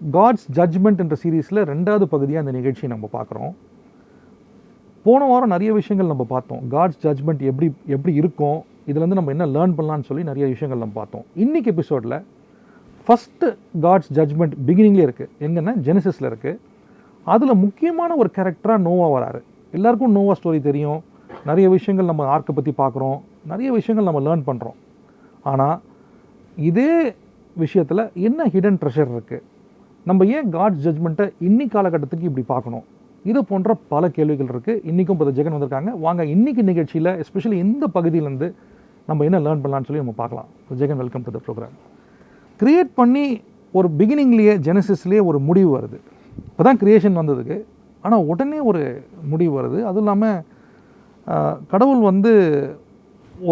God's judgement என்ற சீரீஸில் ரெண்டாவது பகுதியாக அந்த நிகழ்ச்சியை நம்ம பார்க்குறோம். போன வாரம் நிறைய விஷயங்கள் நம்ம பார்த்தோம். காட்ஸ் ஜட்ஜ்மெண்ட் எப்படி எப்படி இருக்கும் இதுலேருந்து நம்ம என்ன லேர்ன் பண்ணலாம்னு சொல்லி நிறைய விஷயங்கள் நம்ம பார்த்தோம். இன்றைக்கி எபிசோடில் ஃபஸ்ட்டு காட்ஸ் ஜட்ஜ்மெண்ட் பிகினிங்லேயே இருக்குது எங்கன்னா ஜெனசிஸில் இருக்குது அதில் முக்கியமான ஒரு கேரக்டராக நோவா வராரு. எல்லாருக்கும் நோவா ஸ்டோரி தெரியும். நிறைய விஷயங்கள் நம்ம ஆர்க்கை பற்றி பார்க்குறோம். நிறைய விஷயங்கள் நம்ம லேர்ன் பண்ணுறோம் ஆனால் இதே விஷயத்தில் என்ன ஹிடன் ட்ரெஷர் இருக்குது நம்ம ஏன் காட்ஸ் ஜட்ஜ்மெண்ட்டை இன்னி காலகட்டத்துக்கு இப்படி பார்க்கணும்? இது போன்ற பல கேள்விகள் இருக்குது இன்றைக்கும் இப்போ ஜெகன் வந்திருக்காங்க. வாங்க இன்றைக்கி நிகழ்ச்சியில் எஸ்பெஷலி இந்த பகுதியிலேருந்து நம்ம என்ன லேர்ன் பண்ணலாம்னு சொல்லி நம்ம பார்க்கலாம். Jagan welcome to the program create பண்ணி ஒரு பிகினிங்லேயே ஜெனசிஸ்லேயே ஒரு முடிவு வருது. இப்போ தான் க்ரியேஷன் வந்ததுக்கு. ஆனால் உடனே ஒரு முடிவு வருது. அதுவும் இல்லாமல் கடவுள் வந்து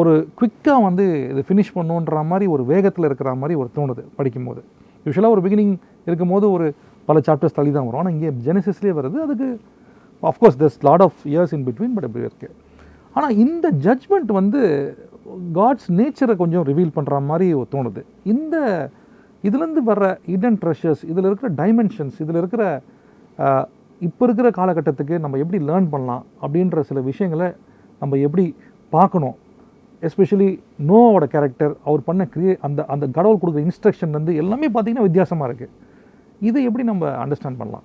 ஒரு குவிக்காக வந்து இது ஃபினிஷ் பண்ணுன்ற மாதிரி ஒரு வேகத்தில் இருக்கிற மாதிரி ஒரு தோணுது படிக்கும்போது. யூஸ்வலாக ஒரு பிகினிங் இருக்கும்போது ஒரு பல சாப்டர்ஸ் தள்ளி தான் வரும். ஆனால் இங்கே ஜெனசிஸ்லேயே வருது. அதுக்கு of course thus lot of years in between but அப்படி இருக்குது ஆனால் இந்த ஜட்ஜ்மெண்ட் வந்து காட்ஸ் நேச்சரை கொஞ்சம் ரிவீல் பண்ணுற மாதிரி தோணுது. இந்த இதுலேருந்து வர்ற இடன் ட்ரெஷர்ஸ் இதில் இருக்கிற டைமென்ஷன்ஸ் இதில் இருக்கிற இப்போ இருக்கிற காலகட்டத்துக்கு நம்ம எப்படி லேர்ன் பண்ணலாம் அப்படின்ற சில விஷயங்களை நம்ம எப்படி பார்க்கணும். எஸ்பெஷலி நோவோட கேரக்டர் அவர் பண்ண கிரியே அந்த அந்த கடவுள் கொடுக்குற இன்ஸ்ட்ரக்ஷன் வந்து எல்லாமே பார்த்தீங்கன்னா வித்தியாசமாக இருக்குது இதை எப்படி நம்ம அண்டர்ஸ்டாண்ட் பண்ணலாம்?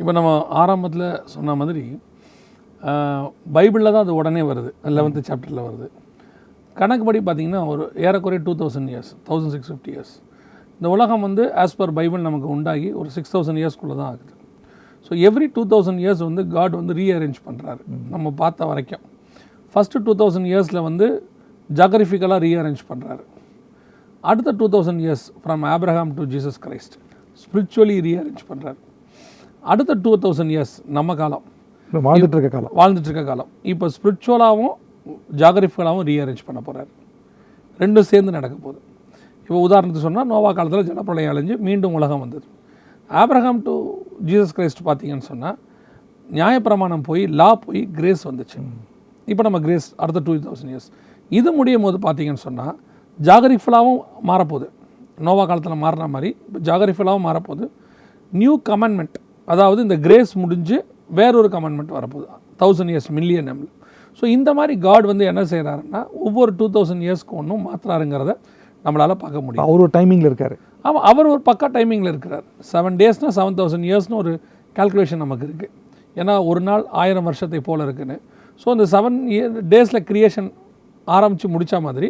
இப்போ நம்ம ஆரம்பத்தில் சொன்ன மாதிரி பைபிளில் தான் அது உடனே வருது. லெவன்த்து சாப்டரில் வருது. கணக்குப்படி பார்த்தீங்கன்னா ஒரு ஏறக்குறைய two thousand years thousand six fifty years இந்த உலகம் வந்து ஆஸ் பர் பைபிள் நமக்கு உண்டாகி ஒரு சிக்ஸ் தௌசண்ட் இயர்ஸ்க்குள்ளே தான் ஆகுது. So every two thousand years வந்து காட் வந்து ரீஅரேஞ்ச் பண்ணுறாரு நம்ம பார்த்த வரைக்கும். ஃபஸ்ட்டு டூ தௌசண்ட் இயர்ஸில் வந்து ஜாகிரபிக்கலாக ரீஅரேஞ்ச் பண்ணுறாரு அடுத்த two thousand years from Abraham to Jesus Christ spiritually rearrange பண்ணுறாரு அடுத்த டூ தௌசண்ட் இயர்ஸ் நம்ம காலம். வாழ்ந்துட்டு இருக்க காலம். வாழ்ந்துட்டு இருக்க காலம். இப்போ ஸ்பிரிச்சுவலாகவும் ஜாகிரபிக்கலாகவும் ரீஅரேஞ்ச் பண்ண போகிறார் ரெண்டும் சேர்ந்து நடக்க போகுது. இப்போ உதாரணத்துக்கு சொன்னால் நோவா காலத்தில் ஜலப்பிரளயம் அழிஞ்சு மீண்டும் உலகம் வந்தது. ஆப்ரஹாம் டு ஜீசஸ் கிரைஸ்ட் பார்த்தீங்கன்னு சொன்னால் நியாயப்பிரமாணம் போய் லா போய் கிரேஸ் வந்துச்சு. இப்போ நம்ம கிரேஸ் அடுத்த டூ தௌசண்ட் இயர்ஸ் இது முடியும் போது பார்த்தீங்கன்னு சொன்னால் ஜாகரிஃபுல்லாகவும் மாறப்போகுது. நோவா காலத்தில் மாறின மாதிரி இப்போ ஜாகரிஃபுல்லாகவும் மாறப்போகுது. நியூ கமெண்ட்மெண்ட் அதாவது இந்த கிரேஸ் முடிஞ்சு வேறொரு கமெண்ட்மெண்ட் வரப்போகுது. தௌசண்ட் இயர்ஸ் மில்லியன் எம்ல ஸோ இந்த மாதிரி காட் வந்து என்ன செய்கிறாருன்னா ஒவ்வொரு டூ தௌசண்ட் இயர்ஸ்க்கு ஒன்றும் மாற்றுறாருங்கிறத நம்மளால் பார்க்க முடியும். அவர் ஒரு டைமிங்கில் இருக்கார். ஆமாம் அவர் ஒரு பக்கா டைமிங்கில் இருக்கிறார். செவன் டேஸ்னால் செவன் தௌசண்ட் இயர்ஸ்னு ஒரு கால்குலேஷன் நமக்கு இருக்குது ஏன்னா ஒரு நாள் ஆயிரம் வருஷத்தை போல் இருக்குன்னு. ஸோ அந்த செவன் இயர் டேஸில் கிரியேஷன் ஆரம்பித்து முடித்த மாதிரி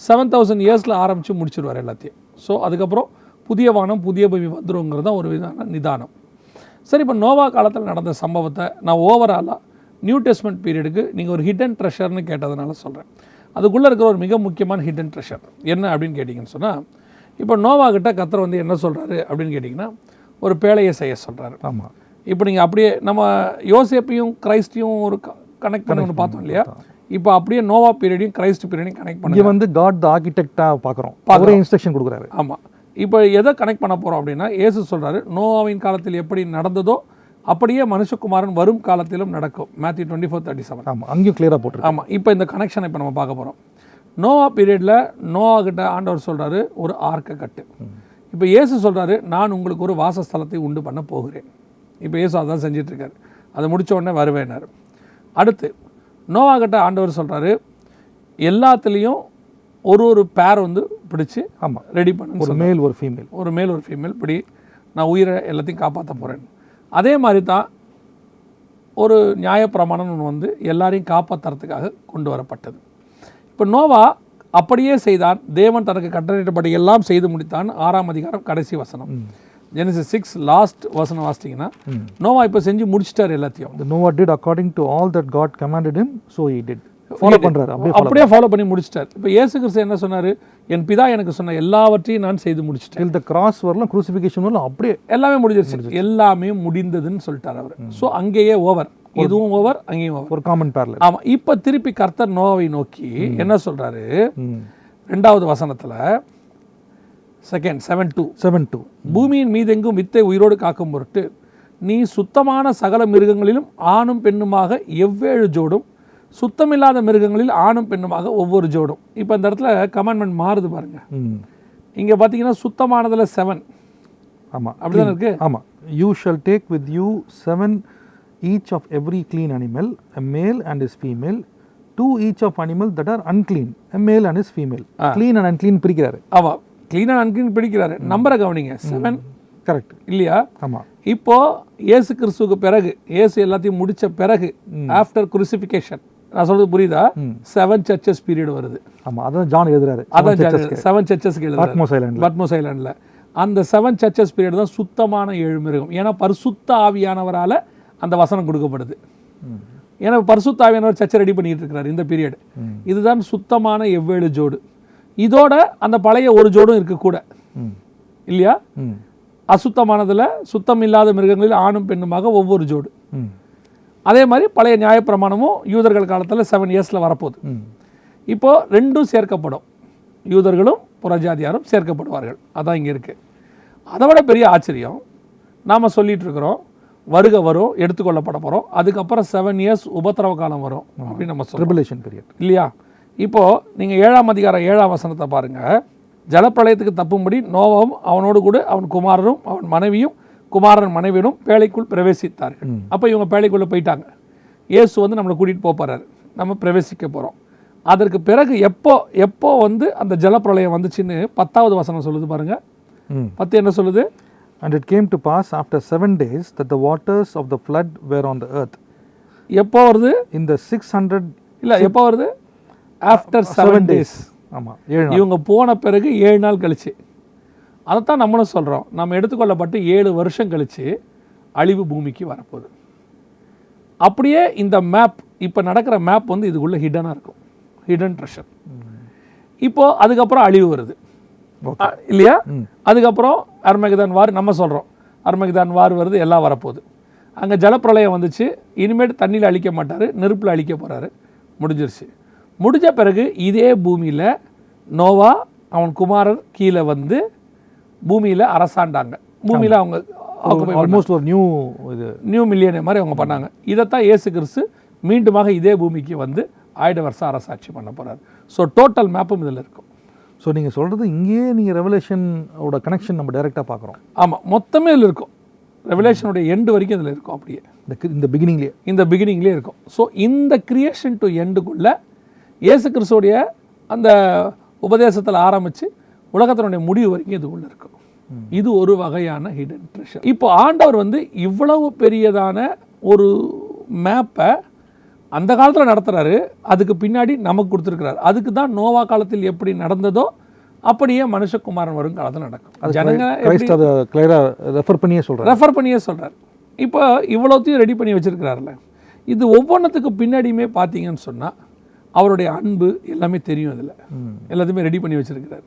செவன் தௌசண்ட் இயர்ஸில் ஆரம்பித்து முடிச்சிருவார் எல்லாத்தையும். ஸோ அதுக்கப்புறம் புதிய வானம் புதிய பூமி வந்துருங்கிறது தான் ஒரு விதமான நிதானம். சரி இப்போ நோவா காலத்தில் நடந்த சம்பவத்தை நான் ஓவராலாக நியூ டெஸ்ட்மெண்ட் பீரியடுக்கு நீங்கள் ஒரு ஹிடன் ட்ரெஷர்னு கேட்டதுனால சொல்கிறேன் அதுக்குள்ளே இருக்கிற ஒரு மிக முக்கியமான ஹிடன் ட்ரெஷர் என்ன அப்படின்னு கேட்டிங்கன்னு சொன்னால் இப்போ நோவா கிட்ட கத்தர் வந்து என்ன சொல்கிறாரு அப்படின்னு கேட்டிங்கன்னா ஒரு பேழையை செய்ய சொல்கிறாரு ஆமாம் இப்போ நீங்கள் அப்படியே நம்ம யோசேப்பையும் கிரைஸ்டையும் ஒரு கனெக்ட் பண்ணி ஒன்று பார்த்தோம் இல்லையா? இப்போ அப்படியே நோவா பீரியடையும் கிரைஸ்ட் பீரியடையும் கனெக்ட் பண்ணி வந்து காட் த ஆர்கிடெக்டாக பார்க்குறோம். அவரே இன்ஸ்ட்ரக்ஷன் கொடுக்குறாரு. ஆமாம் இப்போ எதை கனெக்ட் பண்ண போகிறோம் அப்படின்னா இயேசு சொல்கிறாரு நோவாவின் காலத்தில் எப்படி நடந்ததோ அப்படியே மனுஷகுமாரன் வரும் காலத்திலும் நடக்கும். Matthew twenty four thirty seven ஆமாம் அங்கேயும் கிளியராக போட்டிருக்கு. ஆமாம் இப்போ இந்த கனெக்ஷனை இப்போ நம்ம பார்க்க போகிறோம் நோவா பீரியடில் நோவா கிட்ட ஆண்டவர் சொல்கிறாரு ஒரு ஆர்க்கை கட்டு. இப்போ இயேசு சொல்கிறாரு நான் உங்களுக்கு ஒரு வாசஸ்தலத்தை உண்டு பண்ண போகிறேன். இப்போ இயேசு அதான் செஞ்சிட்ருக்காரு அதை முடிச்ச உடனே வருவேனார். அடுத்து நோவா கிட்ட ஆண்டவர் சொல்கிறாரு எல்லாத்துலேயும் ஒரு ஒரு பேர் வந்து பிடிச்சு ஆமாம் ரெடி பண்ணு ஒரு மேல் ஒரு ஃபீமேல் ஒரு மேல் ஒரு ஃபீமேல் இப்படி நான் உயிரை எல்லாத்தையும் காப்பாற்ற போகிறேன் அதே மாதிரி தான் ஒரு நியாயப்பிரமாணம் ஒன்று வந்து எல்லாரையும் காப்பாற்றுறதுக்காக கொண்டு வரப்பட்டது. இப்போ நோவா அப்படியே செய்தான். தேவன் தனக்கு கட்டளையிட்டபடி எல்லாம் செய்து முடித்தான். ஆறாம் அதிகாரம் கடைசி வசனம். ஜெனசிஸ் சிக்ஸ் லாஸ்ட் வசனம் வாசிட்டிங்கன்னா நோவா இப்போ செஞ்சு முடிச்சிட்டார் எல்லாத்தையும். The Noah did according to all that God commanded him so he did. Follow பண்றாரு அப்படியே ஃபாலோ பண்ணி முடிச்சிட்டார். இப்போ இயேசு கிறிஸ்து என்ன சொன்னார்? என் பிதா எனக்கு சொன்ன எல்லாவற்றையும் நான் செய்து முடிச்சிட்டேன். The cross வரலாம் crucifixion வரலாம் அப்படியே எல்லாமே முடிஞ்சிருச்சு. எல்லாமே முடிந்ததுன்னு சொல்லிட்டார் அவர். ஸோ அங்கேயே ஓவர் இதுவும் ஓவர் அங்கேயும் ஓவர் ஒரு காமன் பேரல ஆமா இப்போ திருப்பி கர்த்தர் நோவாவை நோக்கி என்ன சொல்றாரு? ரெண்டாவது வசனத்துல second seven two seven two பூமியின் மீதெங்கும் வித்தை உயிரோடு காக்கும் பொருட்டு நீ சுத்தமான சகல மிருகங்களிலும் ஆணும் பெண்ணுமாக எவ்வேழு ஜோடும் சுத்தமில்லாத மிருகங்களில் ஆணும் பெண்ணுமாக ஒவ்வொரு ஜோடும் இப்போ இந்த இடத்துல கமாண்ட்மெண்ட் மாறுது பாருங்க இங்கே பார்த்தீங்கன்னா சுத்தமானதில் செவன் ஆமாம் அப்படிதானே இருக்கு ஆமாம் you shall take with you seven each of every clean animal a male and his female two each of animal that are unclean male and his female clean and unclean பிரிக்கிறாரு. ஆமா. க்ளீனாக unclean பிடிக்கிறாரு. நம்பரை கவனிங்க. Seven correct இல்லையா? ஆமாம் இப்போ இயேசு கிறிஸ்துவுக்கு பிறகு இயேசு எல்லாத்தையும் முடிச்ச பிறகு ஆஃப்டர் குருசிஃபிகேஷன் நான் சொல்றது புரியுதா? செவன் சர்ச்சஸ் பீரியட் வருது. ஆமாம் அதான் ஜான் எழுதுறாரு. அதான் செவன் சர்ச்சஸ்க்கு எழுதுறாரு. பத்மோஸ் ஐலாண்டில் அந்த செவன் சர்ச்சஸ் பீரியட் தான் சுத்தமான ஏழு மிருகம். ஏன்னா பரிசுத்த ஆவியானவரால் அந்த வசனம் கொடுக்கப்படுது. ஏன்னா பரிசுத்த ஆவியானவர் சர்ச்சை ரெடி பண்ணிட்டு இருக்கிறார் இந்த பீரியட் இதுதான் சுத்தமான எவ்வேழு ஜோடு. இதோட அந்த பழைய ஒரு ஜோடும் இருக்கு கூட. ம். இல்லையா? அசுத்தமானதுல சுத்தம் இல்லாத மிருகங்களில் ஆணும் பெண்ணுமாக ஒவ்வொரு ஜோடு. அதே மாதிரி பழைய நியாயப்பிரமாணமும் யூதர்கள் காலத்தில் செவன் இயர்ஸில் வரப்போகுது. ம். இப்போ ரெண்டும் சேர்க்கப்படும். யூதர்களும் புறஜாதியாரும் சேர்க்கப்படுவார்கள். அதான் இங்கே இருக்குது அதை விட பெரிய ஆச்சரியம் நாம் சொல்லிட்டு இருக்கிறோம் வருக வரும் எடுத்துக்கொள்ளப்பட போகிறோம் அதுக்கப்புறம் செவன் இயர்ஸ் உபத்திரவ காலம் வரும் அப்படின்னு நம்ம சொல்றோம். ட்ரிபுலேஷன் பீரியட் இல்லையா? இப்போது நீங்கள் ஏழாம் அதிகாரம் ஏழாம் வசனத்தை பாருங்கள் ஜலப்பிரளயத்துக்கு தப்பும்படி நோவாவும் அவனோடு கூட அவன் குமாரரும் அவன் மனைவியும் குமாரன் மனைவியும் பேழைக்குள் பிரவேசித்தார்கள். அப்போ இவங்க பேழைக்குள்ளே போயிட்டாங்க. இயேசு வந்து நம்மளை கூட்டிகிட்டு போகிறாரு நம்ம பிரவேசிக்க போகிறோம் அதற்கு பிறகு எப்போ எப்போ வந்து அந்த ஜலப்பிரளயம் வந்துச்சுன்னு பத்தாவது வசனம் சொல்லுது பாருங்க. ம். பத்து என்ன சொல்லுது? And it came to pass after seven days that the waters of the flood were on the earth. எப்போ வருது? In the 600 இல்லை எப்போ வருது? ஆஃப்டர் செவன் டேஸ் ஆமாம் ஏழு இவங்க போன பிறகு ஏழு நாள் கழிச்சு. அதைத்தான் நம்மளும் சொல்கிறோம் நம்ம எடுத்துக்கொள்ளப்பட்டு ஏழு வருஷம் கழிச்சு அழிவு பூமிக்கு வரப்போகுது. அப்படியே இந்த மேப் இப்போ நடக்கிற மேப் வந்து இதுக்குள்ளே ஹிடனாக இருக்கும். ஹிடன் ட்ரெஷர் இப்போ அதுக்கப்புறம் அழிவு வருது. இல்லையா? அதுக்கப்புறம் அர்மகிதான் வார் நம்ம சொல்கிறோம் அர்மகிதான் வார் வருது எல்லாம் வரப்போகுது. அங்கே ஜலப்பிரளயம் வந்துச்சு. இனிமேட்டு தண்ணியில் அழிக்க மாட்டார் நெருப்பில் அழிக்க போகிறாரு முடிஞ்சிருச்சு. முடிஞ்ச பிறகு இதே பூமியில் நோவா அவன் குமாரர் கீழே வந்து பூமியில் அரசாண்டாங்க. பூமியில் அவங்க ஆல்மோஸ்ட் ஒரு நியூ இது. நியூ மில்லியனே மாதிரி அவங்க பண்ணாங்க. இதைத்தான் இயேசு கிறிஸ்து மீண்டுமாக இதே பூமிக்கு வந்து ஆயிட வருஷம் அரசாட்சி பண்ண போகிறார் ஸோ டோட்டல் மேப்பும் இதில் இருக்கும். ஸோ நீங்கள் சொல்கிறது இங்கேயே நீங்கள் ரெவலேஷனோட கனெக்ஷன் நம்ம டைரெக்டாக பார்க்குறோம். ஆமாம் மொத்தமே இதில் இருக்கும். ரெவலேஷனுடைய எண்டு வரைக்கும் இதில் இருக்கும் அப்படியே. இந்த இந்த பிகினிங்லேயே இந்த பிகினிங்லேயே இருக்கும். ஸோ இந்த கிரியேஷன் டு எண்டுக்குள்ளே இயேசு கிறிஸ்துவோடைய அந்த உபதேசத்தில் ஆரம்பித்து உலகத்தினுடைய முடிவு வரைக்கும் இதுக்குள்ளே இருக்கும் இது ஒரு வகையான ஹிடன் ட்ரெஷர் இப்போ ஆண்டவர் வந்து இவ்வளவு பெரியதான ஒரு மேப்பை அந்த காலத்தில் நடத்துகிறாரு அதுக்கு பின்னாடி நமக்கு கொடுத்துருக்கிறாரு. அதுக்கு தான் நோவா காலத்தில் எப்படி நடந்ததோ அப்படியே மனுஷகுமாரன் வரும் காலத்தில் நடக்கும். ஜனங்க ரெஃபர் பண்ணியே சொல்கிறேன் ரெஃபர் பண்ணியே சொல்கிறார் இப்போ இவ்வளோத்தையும் ரெடி பண்ணி வச்சிருக்கிறாருல்ல. இது ஒவ்வொன்றுத்துக்கு பின்னாடியுமே பார்த்தீங்கன்னு சொன்னால் அவருடைய அன்பு எல்லாமே தெரியும் இதில் எல்லாத்தையுமே ரெடி பண்ணி வச்சிருக்கிறார்.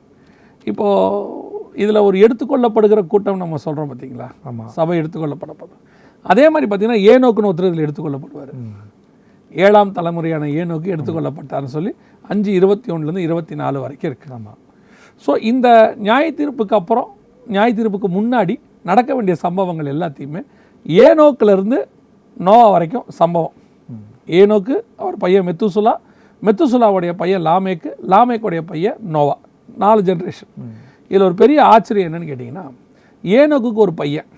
இப்போது இதில் ஒரு எடுத்துக்கொள்ளப்படுகிற கூட்டம் நம்ம சொல்கிறோம் பார்த்தீங்களா ஆமாம் சபை எடுத்துக்கொள்ளப்படப்படும். அதே மாதிரி பார்த்தீங்கன்னா ஏனோக்குன்னு ஒருத்தர் இதில் எடுத்துக்கொள்ளப்படுவார். ஏழாம் தலைமுறையான ஏனோக்கு எடுத்துக்கொள்ளப்பட்டார்னு சொல்லி அஞ்சு இருபத்தி ஒன்றுலேருந்து இருபத்தி நாலு வரைக்கும் இருக்குது ஆமாம் ஸோ இந்த நியாய தீர்ப்புக்கு அப்புறம் நியாய தீர்ப்புக்கு முன்னாடி நடக்க வேண்டிய சம்பவங்கள் எல்லாத்தையுமே ஏனோக்கிலிருந்து நோவா வரைக்கும் சம்பவம். ஏனோக்கு அவர் பையன் மெத்துசுலா மெத்துசுலாவுடைய பையன் லாமேக்கு லாமேக்குடைய பையன் நோவா நாலு ஜென்ரேஷன் இதில் ஒரு பெரிய ஆச்சரியம் என்னன்னு கேட்டிங்கன்னா ஏனோக்குக்கு ஒரு பையன்.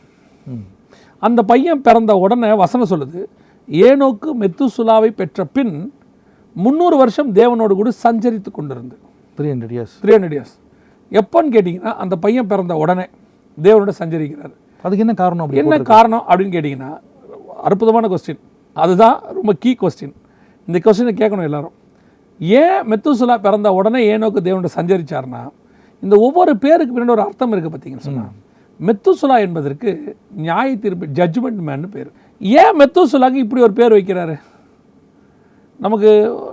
அந்த பையன் பிறந்த உடனே வசனம் சொல்லுது ஏனோக்கு மெத்துசுலாவை பெற்ற பின் முந்நூறு வருஷம் தேவனோடு கூட சஞ்சரித்து கொண்டிருந்து. Three hundred years three hundred years எப்போன்னு கேட்டிங்கன்னா அந்த பையன் பிறந்த உடனே தேவனோட சஞ்சரிக்கிறார். அதுக்கு என்ன காரணம் அப்படி என்ன காரணம் அப்படின்னு கேட்டிங்கன்னா அற்புதமான கொஸ்டின் அதுதான் ரொம்ப கீ கொஸ்டின் இந்த கொஸ்டினை கேட்கணும் எல்லாரும். ஏன் மெத்துசுலா பிறந்த உடனே ஏனோக்கு தேவனோட சஞ்சரிச்சார்னா இந்த ஒவ்வொரு பேருக்கு பின்னாடி ஒரு அர்த்தம் இருக்குது பார்த்தீங்கன்னு சொன்னா மெத்துசுலா என்பதற்கு நியாய தீர்ப்பு ஜட்ஜ்மெண்ட் மேன்னு பேர். ஏன் மெத்துசுலாக்கு இப்படி ஒரு பேர் வைக்கிறாரு? நமக்கு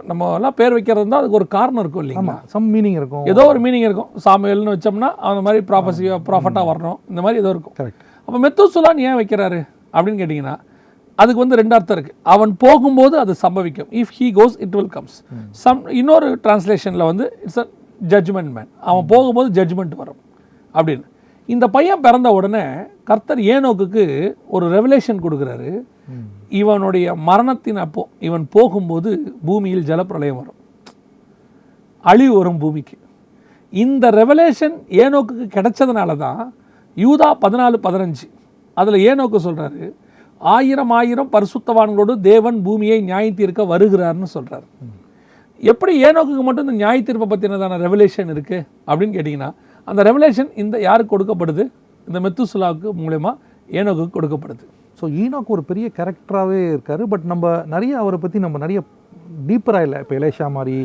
நம்ம எல்லாம் பேர் வைக்கிறது தான் அதுக்கு ஒரு காரணம் இருக்கும் இல்லைங்களா? சம் மீனிங் இருக்கும். ஏதோ ஒரு மீனிங் இருக்கும். சாமுவேல்னு வச்சோம்னா அந்த மாதிரி ப்ராஃபஸியோ ப்ராஃபட்டாக வரணும். இந்த மாதிரி ஏதோ இருக்கும். கரெக்ட் அப்போ மெத்துசுலான் ஏன் வைக்கிறாரு? அப்படின்னு கேட்டிங்கன்னா அதுக்கு வந்து ரெண்டு அர்த்தம் இருக்குது அவன் போகும்போது அது சம்பவிக்கும். If he goes it will comes some இன்னொரு டிரான்ஸ்லேஷனில் வந்து இட்ஸ் அ ஜட்ஜ்மெண்ட் மேன் அவன் போகும்போது ஜட்ஜ்மெண்ட் வரும். அப்படின்னு. இந்த பையன் பிறந்த உடனே கர்த்தர் ஏனோக்குக்கு ஒரு ரெவலேஷன் கொடுக்குறாரு. இவனுடைய மரணத்தின் அப்போ இவன் போகும்போது பூமியில் ஜலப்பிரளயம் வரும். அழிவு வரும் பூமிக்கு. இந்த ரெவலேஷன் ஏனோக்குக்கு கிடைச்சதுனால தான் யூதா பதினாலு பதினஞ்சு அதில் ஏனோக்கு சொல்கிறாரு ஆயிரம் ஆயிரம் பரிசுத்தவான்களோடு தேவன் பூமியை நியாய தீர்க்க வருகிறார்னு சொல்கிறார் எப்படி ஏனோக்குக்கு மட்டும் இந்த நியாய தீர்ப்பை பற்றினதான ரெவலேஷன் இருக்குது அப்படின்னு கேட்டிங்கன்னா அந்த ரெவலேஷன் இந்த யாருக்கு கொடுக்கப்படுது? இந்த மெத்துசுலாவுக்கு மூலயமா ஏனோக்குக்கு கொடுக்கப்படுது. ஸோ ஈனாக்கு ஒரு பெரிய கேரக்டராகவே இருக்காரு பட் நம்ம நிறைய அவரை பற்றி நம்ம நிறைய டீப்பராக இல்லை. இப்போ எலேஷா மாதிரி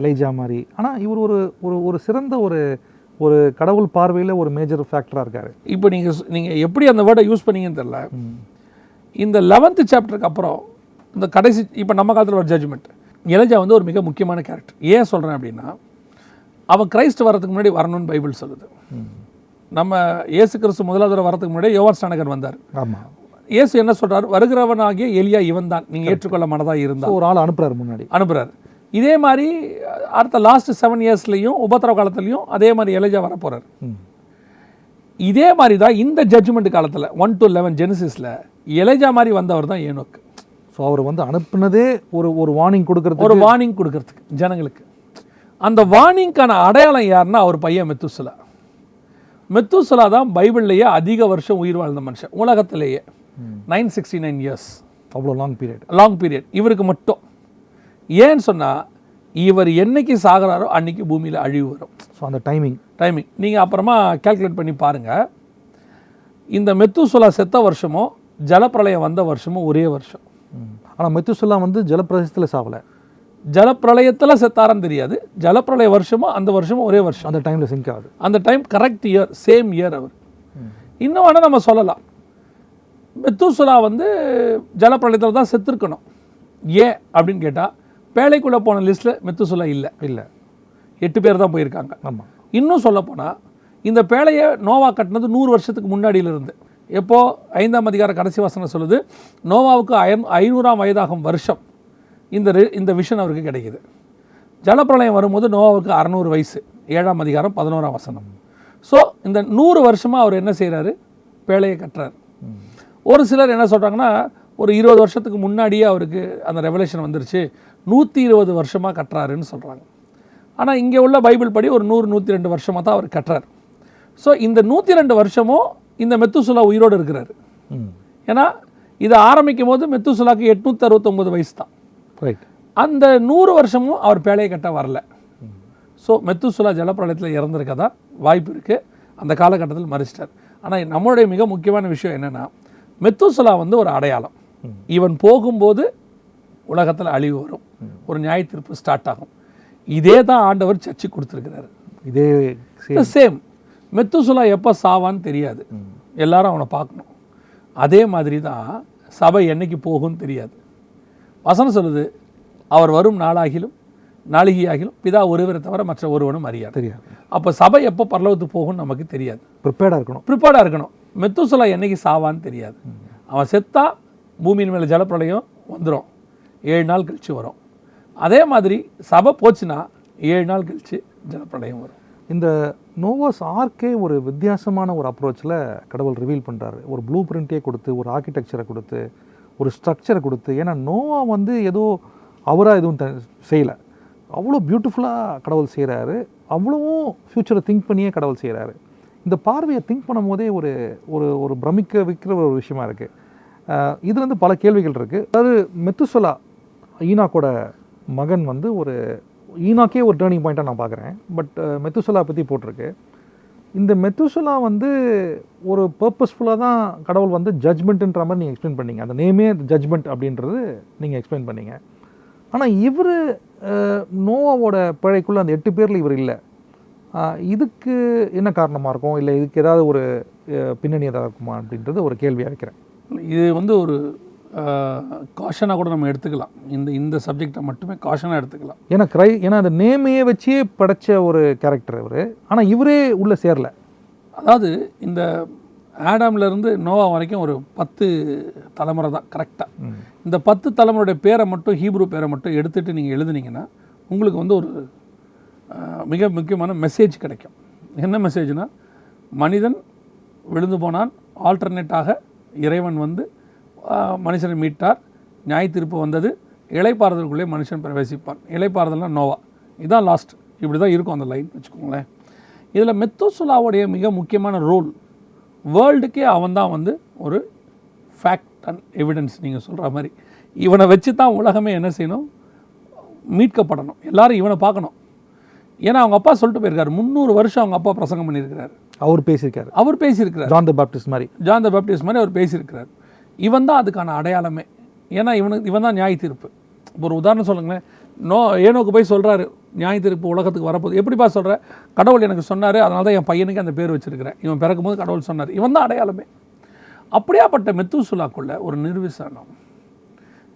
எலைஜா மாதிரி ஆனால் இவர் ஒரு ஒரு ஒரு சிறந்த ஒரு ஒரு கடவுள் பார்வையில் ஒரு மேஜர் ஃபேக்டராக இருக்காரு. இப்போ நீங்கள் நீங்கள் எப்படி அந்த வேர்டை யூஸ் பண்ணீங்கன்னு தெரில இந்த லெவன்த்து சாப்டருக்கு அப்புறம் இந்த கடைசி இப்போ நம்ம காலத்தில் ஒரு ஜட்ஜ்மெண்ட் எலஜா வந்து ஒரு மிக முக்கியமான கேரக்டர் ஏன் சொல்கிறேன் அப்படின்னா அவன் கிரைஸ்ட் வரதுக்கு முன்னாடி வரணும்னு பைபிள் சொல்லுது. நம்ம இயேசு கிறிஸ்து முதலாவது வரதுக்கு முன்னாடி யோவான் ஸ்நானகர் வந்தார். ஆமாம் இயேசு என்ன சொல்றார்? வருகிறவனாகிய எலியா இவன் தான் நீங்கள் ஏற்றுக்கொள்ள மனதா இருந்தா ஸோ ஒரு ஆள் அனுப்புறாரு முன்னாடி. அனுப்புறாரு. இதே மாதிரி அடுத்த லாஸ்ட் செவன் இயர்ஸ்லையும் உபத்திரவ காலத்துலையும் அதே மாதிரி எலஜா வர போறாரு ம். இதே மாதிரி தான் இந்த ஜட்ஜ்மெண்ட் காலத்தில் ஒன் டு லெவன் ஜெனிசிஸில் எலஜா மாதிரி வந்தவர் தான் ஏனோக்கு. ஸோ அவர் வந்து அனுப்புனதே ஒரு ஒரு வார்னிங் கொடுக்கறதுக்கு? ஒரு வார்னிங் கொடுக்கறதுக்கு ஜனங்களுக்கு. அந்த வார்னிங்க்கான அடையாளம் யாருன்னா அவர் பையன் மெத்துசுலா. மெத்துசுலா தான் பைபிள்லேயே அதிக வருஷம் உயிர் வாழ்ந்த மனுஷன் உலகத்திலேயே. நைன் சிக்ஸ்டி நைன் இயர்ஸ் அவ்வளோ லாங் பீரியட் லாங் பீரியட் இவருக்கு மட்டும். ஏன்னு சொன்னால் இவர் என்னைக்கு சாகுறாரோ அன்னைக்கு பூமியில் அழிவு வரும். ஸோ அந்த டைமிங் டைமிங் நீங்கள் அப்புறமா கால்குலேட் பண்ணி பாருங்கள் இந்த மெத்துசுலா செத்த வருஷமும் ஜலப்பிரளயம் வந்த வருஷமும் ஒரே வருஷம். ஆனால் மெத்துசுல்லா வந்து ஜலப்பிரதேசத்தில் சாவலை. ஜலப்பிரளயத்தில் செத்தாரான்னு தெரியாது. ஜலப்பிரளய வருஷமும் அந்த வருஷமும் ஒரே வருஷம். அந்த டைமில் சிங்க் ஆகுது. அந்த time correct year same year அவர். இன்னும் வேணால் நம்ம சொல்லலாம். மெத்துசுலா வந்து ஜலப்பிரளயத்தில் தான் செத்துருக்கணும். ஏன் அப்படின்னு கேட்டால் பேழைக்குள்ளே போன லிஸ்ட்டில் மெத்துசுலா இல்லை. இல்லை. எட்டு பேர் தான் போயிருக்காங்க. ஆமாம் இன்னும் சொல்லப்போனால் இந்த பேழையை நோவா கட்டினது நூறு வருஷத்துக்கு முன்னாடியிலிருந்து. எப்போது ஐந்தாம் அதிகார கடைசி வசனம் சொல்லுது நோவாவுக்கு ஐ ஐநூறாம் வயதாகும் வருஷம் இந்த ரி- இந்த விஷன் அவருக்கு கிடைக்குது. ஜலப்பிரளயம் வரும்போது நோவாவுக்கு அறநூறு வயசு. ஏழாம் அதிகாரம் பதினோராம் வசனம். ஸோ இந்த நூறு வருஷமாக அவர் என்ன செய்கிறாரு பேழையை கட்டுறாரு. ஒரு சிலர் என்ன சொல்கிறாங்கன்னா ஒரு இருபது வருஷத்துக்கு முன்னாடியே அவருக்கு அந்த ரெவலேஷன் வந்துருச்சு நூற்றி இருபது வருஷமாக கட்டுறாருன்னு சொல்கிறாங்க ஆனால் இங்கே உள்ள பைபிள் படி ஒரு நூறு நூற்றி ரெண்டு வருஷமாக தான் அவர் கட்டுறார். ஸோ இந்த நூற்றி ரெண்டு வருஷமும் இந்த மெத்துசுலா உயிரோடு இருக்கிறாரு. ஏன்னா இது ஆரம்பிக்கும் போது மெத்துசுலாக்கு எட்நூற்றி அறுபத்தொம்பது வயசு தான் ரைட் அந்த நூறு வருஷமும் அவர் பேழையை கட்ட வரல. ஸோ மெத்துசுலா ஜலப்பிரளயத்தில் இறந்துருக்கதா வாய்ப்பு இருக்குது அந்த காலகட்டத்தில் மறிச்சிட்டார். ஆனால் நம்மளுடைய மிக முக்கியமான விஷயம் என்னென்னா மெத்துசுலா வந்து ஒரு அடையாளம். இவன் போகும்போது உலகத்தில் அழிவு வரும். ஒரு நியாய தீர்ப்பு ஸ்டார்ட் ஆகும். இதே தான் ஆண்டவர் சர்ச்சு கொடுத்துருக்கிறாரு. இதே சேம் மெத்துசுலா எப்போ சாவான்னு தெரியாது. எல்லாரும் அவனை பார்க்கணும். அதே மாதிரி தான் சபை என்னைக்கு போகும்னு தெரியாது. வசனம் சொல்லுது அவர் வரும் நாளாகிலும் நாளிகையாகிலும் பிதா ஒருவரை தவிர மற்ற ஒருவனும் அறியாது. தெரியாது. அப்போ சபை எப்போ பரலோகத்துக்கு போகும்னு நமக்கு தெரியாது. ப்ரிப்பேர்டாக இருக்கணும். ப்ரிப்பேர்டாக இருக்கணும். மெத்துசுலா என்னைக்கு சாவான்னு தெரியாது. அவன் செத்தா பூமியின் மேலே ஜலப்பிரளயம் வந்துடும் ஏழு நாள் கழிச்சு வரும். அதே மாதிரி சபை போச்சுன்னா ஏழு நாள் கழிச்சு ஜலப்பிரளயம் வரும். இந்த நோவாஸ் ஆர்க்கே ஒரு வித்தியாசமான ஒரு அப்ரோச்சில் கடவுள் ரிவீல் பண்ணுறாரு ஒரு ப்ளூ பிரிண்ட்டே கொடுத்து ஒரு ஆர்கிடெக்சரை கொடுத்து ஒரு ஸ்ட்ரக்சரை கொடுத்து. ஏன்னா நோவா வந்து ஏதோ அவராக எதுவும் த செய்யலை. அவ்வளோ பியூட்டிஃபுல்லாக கடவுள் செய்கிறாரு அவ்வளவும் ஃப்யூச்சரை திங்க் பண்ணியே கடவுள் செய்கிறாரு இந்த பார்வையை திங்க் பண்ணும் போதே ஒரு ஒரு ஒரு பிரமிக்க வைக்கிற ஒரு விஷயமா இருக்குது இதுலேருந்து பல கேள்விகள் இருக்குது அதாவது மெத்துசொலா ஈனாக்கோட மகன் வந்து ஒரு ஈனாக்கே ஒரு டேர்னிங் பாயிண்ட்டாக நான் பார்க்குறேன். பட் மெத்துசலா பற்றி போட்டிருக்கு. இந்த மெத்துசலா வந்து ஒரு பர்பஸ்ஃபுல்லாக தான் கடவுள் வந்து ஜட்ஜ்மெண்ட்டுன்ற மாதிரி நீங்கள் எக்ஸ்பிளைன் பண்ணீங்க. அந்த நேமே ஜட்ஜ்மெண்ட் அப்படின்றது நீங்கள் எக்ஸ்பிளைன் பண்ணீங்க. ஆனால் இவர் நோவாவோட பிழைக்குள்ளே அந்த எட்டு பேரில் இவர் இல்லை. இதுக்கு என்ன காரணமாக இருக்கும்? இல்லை இதுக்கு ஏதாவது ஒரு பின்னணி ஏதாவது இருக்குமா அப்படின்றது ஒரு கேள்வியாக வைக்கிறேன். இது வந்து ஒரு காஷனாக கூட நம்ம எடுத்துக்கலாம். இந்த இந்த சப்ஜெக்டை மட்டுமே காஷனாக எடுத்துக்கலாம். ஏன்னா கிரை ஏன்னா அந்த நேமையே வச்சே படைச்ச ஒரு கேரக்டர் இவர். ஆனால் இவரே உள்ளே சேரல. அதாவது இந்த ஆடாம்ல இருந்து நோவா வரைக்கும் ஒரு பத்து தலைமுறை தான் கரெக்டாக இந்த பத்து தலைமுறையுடைய பேரை மட்டும் ஹீப்ரு பேரை மட்டும் எடுத்துட்டு நீங்கள் எழுதுனீங்கன்னா உங்களுக்கு வந்து ஒரு மிக முக்கியமான மெசேஜ் கிடைக்கும். என்ன மெசேஜ்னா மனிதன் விழுந்து போனான் ஆல்டர்னேட்டாக இறைவன் வந்து மனுஷனை மீட்டார். நியாய தீர்ப்பு வந்தது. இலைப்பாறுதலுக்குள்ளே மனுஷன் பிரவேசிப்பான். இலைப்பாறுதல்னா நோவா. இதான் லாஸ்ட் இப்படி தான் இருக்கும் அந்த லைன் வச்சுக்கோங்களேன். இதில் மெத்தோசுலாவுடைய மிக முக்கியமான ரோல் வேர்ல்டுக்கே அவன் தான் வந்து ஒரு ஃபேக்ட் அண்ட் எவிடன்ஸ் நீங்கள் சொல்கிற மாதிரி. இவனை வச்சு தான் உலகமே என்ன செய்யணும்? மீட்கப்படணும். எல்லாரும் இவனை பார்க்கணும். ஏன்னா அவங்க அப்பா சொல்லிட்டு போயிருக்காரு. முந்நூறு வருஷம் அவங்க அப்பா பிரசங்கம் பண்ணியிருக்கிறாரு. அவர் பேசியிருக்காரு. அவர் பேசியிருக்கிறார். ஜான் த பாப்டிஸ்ட் மாதிரி. ஜான் த பேப்டிஸ்ட் மாதிரி அவர் பேசியிருக்கிறார். இவன் தான் அதுக்கான அடையாளமே. ஏன்னா இவனுக்கு இவன் தான் நியாய தீர்ப்பு. இப்போ ஒரு உதாரணம் சொல்லுங்களேன். நோ ஏனோக்கு போய் சொல்கிறாரு நியாய தீர்ப்பு உலகத்துக்கு வரப்போகுது. எப்படிப்பா சொல்கிற கடவுள் எனக்கு சொன்னார் அதனால தான் என் பையனுக்கு அந்த பேர் வச்சுருக்கிறேன். இவன் பிறக்கும்போது கடவுள் சொன்னார். இவன் தான் அடையாளமே. அப்படியாப்பட்ட மெத்துசுலாக்குள்ள ஒரு நிர்விசனம்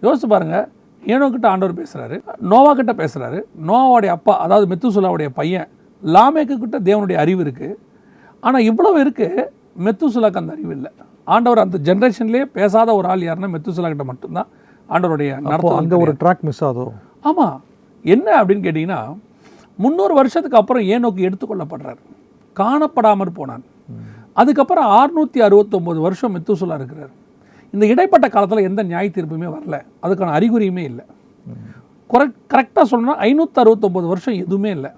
யோசிச்சு பாருங்க ஏனோக்கிட்ட ஆண்டவர் பேசுகிறாரு நோவா கிட்ட பேசுகிறாரு நோவாவுடைய அப்பா அதாவது மெத்துசுலாவுடைய பையன் லாமேக்கு கிட்ட தேவனுடைய அறிவு இருக்குது ஆனால் இவ்வளவு இருக்குது மெத்துசுலாக்கு அந்த அறிவு இல்லை. ஆண்டவர் அந்த ஜென்ரேஷன்லேயே பேசாத ஒரு ஆள் யாருன்னா மெத்துசுலா கிட்ட மட்டும்தான் ஆண்டவருடைய நடத்தும் அங்கே ஒரு ட்ராக் மிஸ் ஆகுதோ? ஆமாம் என்ன அப்படின்னு கேட்டிங்கன்னா முந்நூறு வருஷத்துக்கு அப்புறம் ஏனோக்கு எடுத்துக்கொள்ளப்படுறார்? காணப்படாமற் போனான் அதுக்கப்புறம் அறுநூற்றி அறுபத்தொம்போது வருஷம் மெத்துசுலா இருக்கிறார். இந்த இடைப்பட்ட காலத்தில் எந்த நியாய தீர்ப்புமே வரல. அதுக்கான அறிகுறியுமே இல்லை. கரெக்ட் கரெக்டாக சொல்லணும்னா ஐநூற்றி அறுபத்தொம்போது வருஷம் எதுவுமே இல்லை.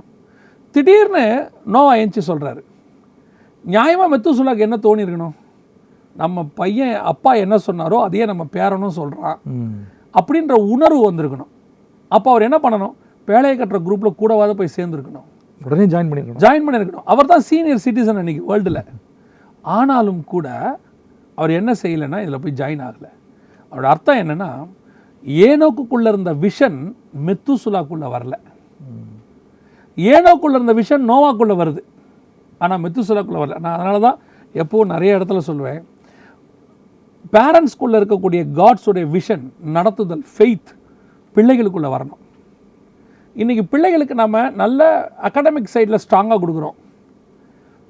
திடீர்னு நோவா ஏஞ்சி சொல்கிறாரு நியாயமாக மெத்துசுலாக்கு என்ன தோணி இருக்கணும்? நம்ம பையன் அப்பா என்ன சொன்னாரோ அதையே நம்ம பேரனும் சொல்கிறான் அப்படின்ற உணர்வு வந்திருக்கணும். அப்போ அவர் என்ன பண்ணணும்? வேலையை கட்டுற குரூப்பில் கூடவாத போய் சேர்ந்துருக்கணும். உடனே ஜாயின் பண்ணிருக்கணும் ஜாயின் பண்ணியிருக்கணும் அவர் தான் சீனியர் சிட்டிசன் அன்னைக்கு வேர்ல்டில் ஆனாலும் கூட அவர் என்ன செய்யலைன்னா இதில் போய் ஜாயின் ஆகலை. அவரோட அர்த்தம் என்னென்னா ஏனோக்குள்ளே இருந்த விஷன் மெத்துசுலாக்குள்ளே வரல. ஏனோக்குள்ளே இருந்த விஷன் நோவாக்குள்ளே வருது. ஆனால் மெத்துசுலாக்குள்ளே வரல. நான் அதனால தான் எப்போவும் நிறைய இடத்துல சொல்லுவேன் பேரண்ட்ஸ்குள்ளே இருக்கக்கூடிய காட்ஸுடைய விஷன் நடத்துதல் ஃபெய்த் பிள்ளைகளுக்குள்ளே வரணும். இன்றைக்கி பிள்ளைகளுக்கு நம்ம நல்ல அகாடமிக் சைடில் ஸ்ட்ராங்காக கொடுக்குறோம்.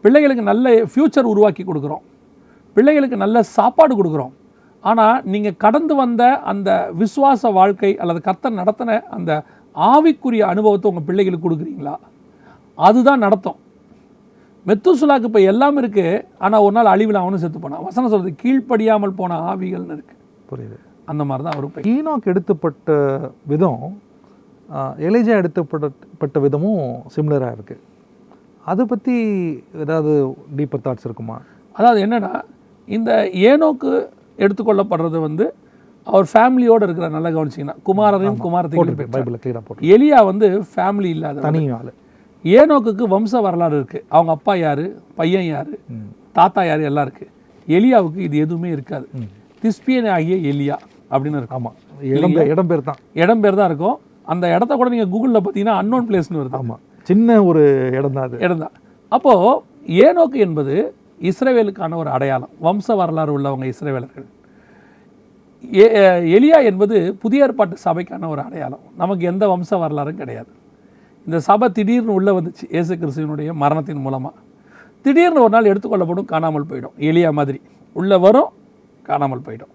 பிள்ளைகளுக்கு நல்ல ஃப்யூச்சர் உருவாக்கி கொடுக்குறோம். பிள்ளைகளுக்கு நல்ல சாப்பாடு கொடுக்குறோம். ஆனால் நீங்கள் கடந்து வந்த அந்த விசுவாச வாழ்க்கை அல்லது கர்த்தர் நடத்தின அந்த ஆவிக்குரிய அனுபவத்தை உங்கள் பிள்ளைகளுக்கு கொடுக்குறீங்களா? அதுதான் நடத்தும். மெத்துசுலாக்கு இப்போ எல்லாம் இருக்குது ஆனால் ஒரு நாள் அழிவில் அவனும் செத்து போனான். வசனம் சொல்றது கீழ்ப்படியாமல் போன ஆவிகள்னு இருக்குது புரியுது. அந்த மாதிரி தான் அவரும் ஈனாக் எடுத்தப்பட்ட விதம் எலேஜா எடுத்தப்பட்ட விதமும் சிமிலராக இருக்குது அதை பற்றி ஏதாவது டீப்பர் தாட்ஸ் இருக்குமா? அதாவது என்னன்னா இந்த ஏனோக்கு எடுத்துக்கொள்ளப்படுறது வந்து அவர் ஃபேமிலியோடு இருக்கிற நல்லா கவனிச்சிங்கன்னா. குமாரரையும் குமாரத்தையும் பைபிளில் கிளியராக போட்டு எலியா வந்து ஃபேமிலி இல்லாத தனி ஆள். ஏனோக்குக்கு வம்ச வரலாறு இருக்குது அவங்க அப்பா யார்? பையன் யார்? தாத்தா யார்? எல்லாம் இருக்குது எலியாவுக்கு இது எதுவுமே இருக்காது. திஸ்பியன் ஆகிய எலியா அப்படின்னு இருக்கும். ஆமாம் இடம் பேர் இடம் பேர் தான். இடம் பேர் தான் இருக்கும். அந்த இடத்த கூட நீங்கள் கூகுளில் பார்த்தீங்கன்னா அன்னோன் பிளேஸ்னு வருது. ஆமாம் சின்ன ஒரு இடம் தான் அது. இடம் தான். அப்போது ஏனோக்கு என்பது இஸ்ரவேலுக்கான ஒரு அடையாளம். வம்ச வரலாறு உள்ளவங்க இஸ்ரவேலர்கள். எலியா என்பது புதிய ஏற்பாட்டு சபைக்கான ஒரு அடையாளம். நமக்கு எந்த வம்ச வரலாறும் கிடையாது. இந்த சபை திடீர்னு உள்ளே வந்துச்சு இயேசு கிறிஸ்துவனுடைய மரணத்தின் மூலமாக திடீர்னு ஒரு நாள் எடுத்துக்கொள்ளப்படும் காணாமல் போயிடும். எலியா மாதிரி. உள்ளே வரும் காணாமல் போயிடும்.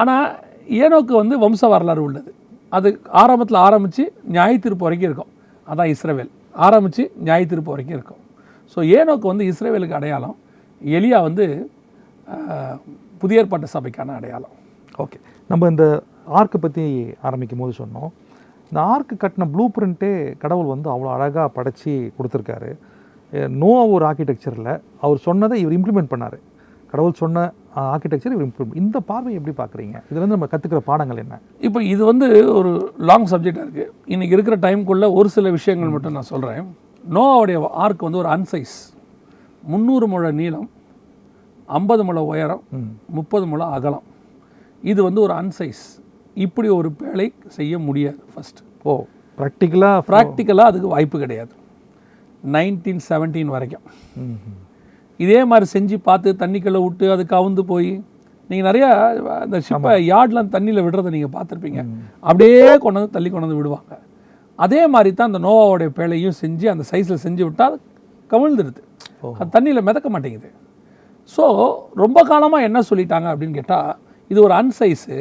ஆனால் ஏனோக்கு வந்து வம்ச வரலாறு உள்ளது. அது ஆரம்பத்தில் ஆரம்பித்து நியாயத்தீர்ப்பு வரைக்கும் இருக்கும். அதான் இஸ்ரேவேல். ஆரம்பித்து நியாயத்தீர்ப்பு வரைக்கும் இருக்கும். ஸோ ஏனோக்கு வந்து இஸ்ரேவேலுக்கு அடையாளம் எலியா வந்து புதிய ஏற்பாட்டு சபைக்கான அடையாளம். ஓகே நம்ம இந்த ஆர்க்கை பற்றி ஆரம்பிக்கும் போது சொன்னோம். இந்த ஆர்க்கு கட்டின ப்ளூ பிரிண்ட்டே கடவுள் வந்து அவ்வளோ அழகாக படைச்சி கொடுத்துருக்காரு. நோ ஒரு ஆர்கிடெக்சரில் அவர் சொன்னதை இவர் இம்ப்ளிமெண்ட் பண்ணார். கடவுள் சொன்ன ஆர்கிடெக்சர் இவர் இம்ப்ளிமெண்ட் இந்த பார்வை எப்படி பார்க்குறீங்க? இதுலேருந்து நம்ம கற்றுக்கிற பாடங்கள் என்ன? இப்போ இது வந்து ஒரு லாங் சப்ஜெக்டாக இருக்குது இன்றைக்கி இருக்கிற டைம்குள்ளே ஒரு சில விஷயங்கள் மட்டும் நான் சொல்கிறேன் நோவாவுடைய ஆர்க் வந்து ஒரு அன்சைஸ் முந்நூறு முழ நீளம் ஐம்பது முழ உயரம் முப்பது முழ அகலம். இது வந்து ஒரு அன்சைஸ் இப்படி ஒரு வேலை செய்ய முடியாது ஃபஸ்ட்டு ஓ ப்ராக்டிக்கலாக ப்ராக்டிக்கலாக அதுக்கு வாய்ப்பு கிடையாது. நைன்டீன் செவன்டீன் வரைக்கும். இதே மாதிரி செஞ்சு பார்த்து தண்ணிக்குள்ளே விட்டு அது கவுந்து போய் நீங்கள் நிறையா அந்த ஷிப்பை யார்ட்லாம் தண்ணியில் விடுறதை நீங்கள் பார்த்துருப்பீங்க. அப்படியே கொண்டு வந்து தள்ளி கொண்டு வந்து விடுவாங்க. அதே மாதிரி தான் அந்த நோவாவுடைய பேழையும் செஞ்சு அந்த சைஸில் செஞ்சு விட்டால் கவிழ்ந்துடுது. அது தண்ணியில் மிதக்க மாட்டேங்குது. ஸோ ரொம்ப காலமாக என்ன சொல்லிட்டாங்க அப்படின்னு கேட்டால் இது ஒரு அன்சைஸு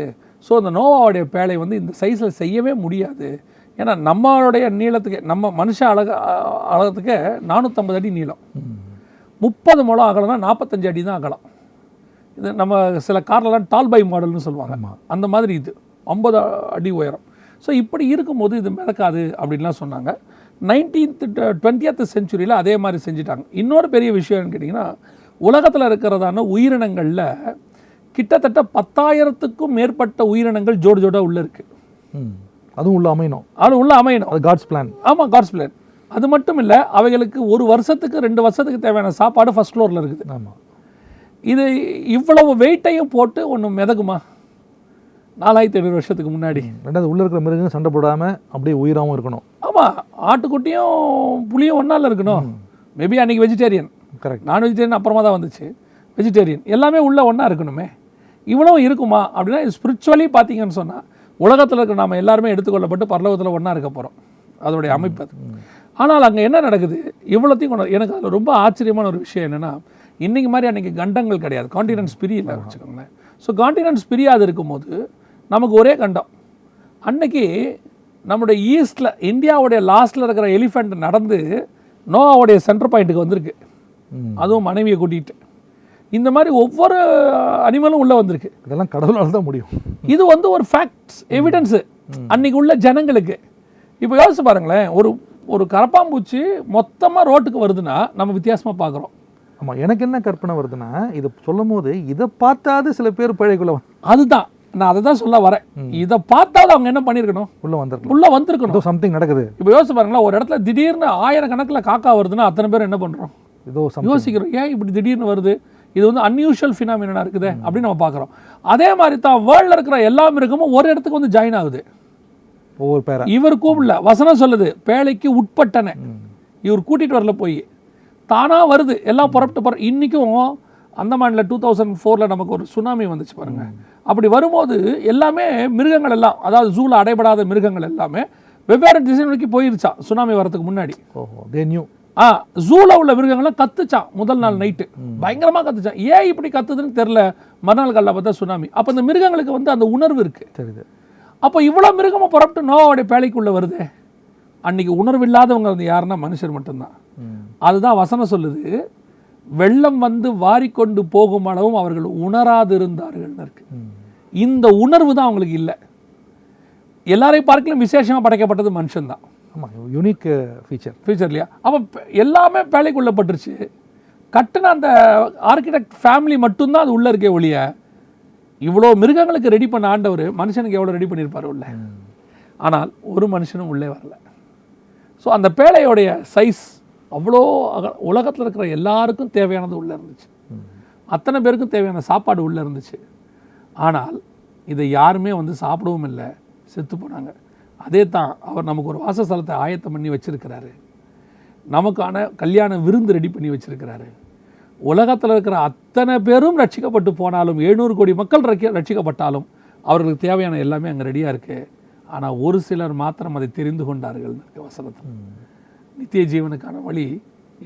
ஸோ அந்த நோவாவுடைய பேழை வந்து இந்த சைஸில் செய்யவே முடியாது. ஏன்னா நம்மளுடைய நீளத்துக்கு நம்ம மனுஷ அழக அழகத்துக்கு நானூற்றம்பது அடி நீளம். முப்பது முழம் அகலம்னா நாற்பத்தஞ்சு அடி தான் அகலம். இது நம்ம சில கார்லலாம் டால் பை மாடல்னு சொல்லுவாங்க. அந்த மாதிரி இது. ஐம்பது அடி உயரம். ஸோ இப்படி இருக்கும்போது இது மிதக்காது அப்படின்லாம் சொன்னாங்க. நைன்டீன்த் டுவெண்ட்டியத் செஞ்சுரியில் அதே மாதிரி செஞ்சுட்டாங்க. இன்னொரு பெரிய விஷயம்னு கேட்டிங்கன்னா உலகத்தில் இருக்கிறதான உயிரினங்களில் கிட்டத்தட்ட பத்தாயிரத்துக்கும் மேற்பட்ட உயிரினங்கள் ஜோடு ஜோடாக உள்ளே இருக்குது ம். அதுவும் உள்ள அமையணும். அது உள்ள அமையணும். அது காட்ஸ் பிளான் ஆமாம் காட்ஸ் பிளான் அது மட்டும் இல்லை அவைகளுக்கு ஒரு வருஷத்துக்கு ரெண்டு வருஷத்துக்கு தேவையான சாப்பாடு ஃபர்ஸ்ட் ஃப்ளோரில் இருக்குது. ஆமாம் இது இவ்வளவு வெயிட்டையும் போட்டு ஒன்று மிதக்குமா? நாலாயிரத்தி ஐநூறு வருஷத்துக்கு முன்னாடி. ரெண்டாவது உள்ள இருக்கிற மிருகங்க சண்டை போடாமல் அப்படியே உயிராகவும் இருக்கணும். ஆமாம் ஆட்டுக்குட்டியும் புளியும் ஒன்றால் இருக்கணும். மேபி அன்றைக்கி வெஜிடேரியன் கரெக்ட் நான் வெஜிடேரியன் அப்புறமா தான் வந்துச்சு. வெஜிடேரியன் எல்லாமே உள்ள ஒன்றா இருக்கணுமே. இவ்வளவு இருக்குமா அப்படின்னா ஸ்பிரிச்சுவலி பார்த்தீங்கன்னு சொன்னால் உலகத்தில் இருக்கிற நாம எல்லாருமே எடுத்துக்கொள்ளப்பட்டு பரலோகத்தில் ஒன்றா இருக்க போகிறோம் அதோடைய அமைப்பு அது. ஆனால் அங்கே என்ன நடக்குது? இவ்வளோத்தையும் கொண்டு எனக்கு அதில் ரொம்ப ஆச்சரியமான ஒரு விஷயம் என்னென்னா இன்றைக்கி மாதிரி அன்றைக்கி கண்டங்கள் கிடையாது. காண்டினன்ஸ் பிரியல வச்சுக்கோங்களேன். ஸோ காண்டினன்ஸ் பிரியாது இருக்கும்போது நமக்கு ஒரே கண்டம். அன்னைக்கு நம்முடைய ஈஸ்டில் இந்தியாவுடைய லாஸ்ட்டில் இருக்கிற எலிஃபெண்ட் நடந்து நோவாவுடைய சென்டர் பாயிண்ட்டுக்கு வந்திருக்கு. அதுவும் மனைவியை கூட்டிகிட்டு இந்த மாதிரி ஒவ்வொரு அனிமலும் உள்ளே வந்திருக்கு. இதெல்லாம் கடவுளால் தான் முடியும். இது வந்து ஒரு ஃபேக்ட்ஸ் எவிடன்ஸு அன்னைக்கு உள்ள ஜனங்களுக்கு. இப்போ யோசிச்சு பாருங்களேன் ஒரு ஒரு கரப்பாம்பூச்சி மொத்தமாக ரோட்டுக்கு வருதுன்னா நம்ம வித்தியாசமாக பார்க்குறோம் ஆமாம் எனக்கு என்ன கற்பனை வருதுன்னா இதை சொல்லும் போது இதை பார்த்தாது சில பேர் பிழைக்குள்ள அதுதான் நான் அதை தான் சொல்ல வரேன். இதை பார்த்தாலும் அவங்க என்ன பண்ணியிருக்கணும் உள்ள வந்திருக்கலாம் உள்ளே வந்திருக்கணும். சம்திங் நடக்குது. இப்போ யோசிச்சு பாருங்களேன் ஒரு இடத்துல திடீர்னு ஆயிரக்கணக்கில் காக்கா வருதுன்னா அத்தனை பேர் என்ன பண்ணுறோம் ஏதோ யோசிக்கிறோம் ஏன் இப்படி திடீர்னு வருது? இது வந்து அன்யூஷுவல் ஃபினாமினா இருக்குது அப்படின்னு நம்ம பார்க்குறோம். அதே மாதிரி தான் வேர்ல்டில் இருக்கிற எல்லா மிருகமும் ஒரு இடத்துக்கு வந்து ஜாயின் ஆகுது. ஒவ்வொரு பேரா? இவர் கூப்பிடல வசனம் சொல்லுது பேழைக்கு உட்பட்டன. இவர் கூட்டிட்டு வரல போய். தானா வருது. எல்லாம் புறப்பட்டு போற இன்னைக்கும் அந்தமான்ல டூ தௌசண்ட் ஃபோரில் நமக்கு ஒரு சுனாமி வந்துச்சு பாருங்க. அப்படி வரும்போது எல்லாமே மிருகங்கள் எல்லாம் அதாவது ஜூல அடைபடாத மிருகங்கள் எல்லாமே வெவ்வேறு திசை நோக்கி போயிருச்சான் சுனாமி வரதுக்கு முன்னாடி. ஓஹோ தே நியூ ஆ ஜூல உள்ள மிருகங்கள்லாம் கத்துச்சான் முதல் நாள் நைட்டு பயங்கரமா கத்துச்சான். ஏன் இப்படி கத்துதுன்னு தெரில மறுநாள் காலைல பார்த்தா சுனாமி அப்போ இந்த மிருகங்களுக்கு வந்து அந்த உணர்வு இருக்கு. தெரியுது. அப்போ இவ்வளோ மிருகமும் புறப்பட்டு நோவாவுடைய பேழைக்குள்ள வருதே. அன்னைக்கு உணர்வு இல்லாதவங்க வந்து யாருன்னா மனுஷர் மட்டும்தான். அதுதான் வசனம் சொல்லுது. வெள்ளம் வந்து வாரிக்கொண்டு போகும் அளவும் அவர்கள் உணராதிருந்தார்கள்னு இருக்கு. ம். இந்த உணர்வு தான் அவங்களுக்கு இல்லை. எல்லாரையும் பார்க்கலும் விசேஷமாக படைக்கப்பட்டது மனுஷன்தான். ஆமாம் யூனிக் ஃபீச்சர் ஃபியூச்சர் இல்லையா அப்போ எல்லாமே பேழைக்குள்ள பட்டுருச்சு கட்டுன அந்த ஆர்கிடெக்ட் ஃபேமிலி மட்டும்தான் அது உள்ளே இருக்கே ஒழிய இவ்வளோ மிருகங்களுக்கு ரெடி பண்ண ஆண்டவர் மனுஷனுக்கு எவ்வளோ ரெடி பண்ணியிருப்பார் உள்ள? ஆனால் ஒரு மனுஷனும் உள்ளே வரல. ஸோ அந்த பேழையோடைய சைஸ் அவ்வளோ உலகத்தில் இருக்கிற எல்லாருக்கும் தேவையானது உள்ளே இருந்துச்சு. அத்தனை பேருக்கும் தேவையான சாப்பாடு உள்ளே இருந்துச்சு. ஆனால் இதை யாருமே வந்து சாப்பிடவும் இல்லை. செத்து போனாங்க. அதே தான் அவர் நமக்கு ஒரு வாசஸ்தலத்தை ஆயத்தம் பண்ணி வச்சிருக்கிறாரு. நமக்கான கல்யாண விருந்து ரெடி பண்ணி வச்சிருக்கிறாரு. உலகத்தில் இருக்கிற அத்தனை பேரும் ரட்சிக்கப்பட்டு போனாலும் எழுநூறு கோடி மக்கள் ரட்சி- ரட்சிக்கப்பட்டாலும் அவர்களுக்கு தேவையான எல்லாமே அங்கே ரெடியாக இருக்குது ஆனால் ஒரு சிலர் மாத்திரம் அதை தெரிந்து கொண்டார்கள் வசனத்தில். நித்திய ஜீவனுக்கான வழி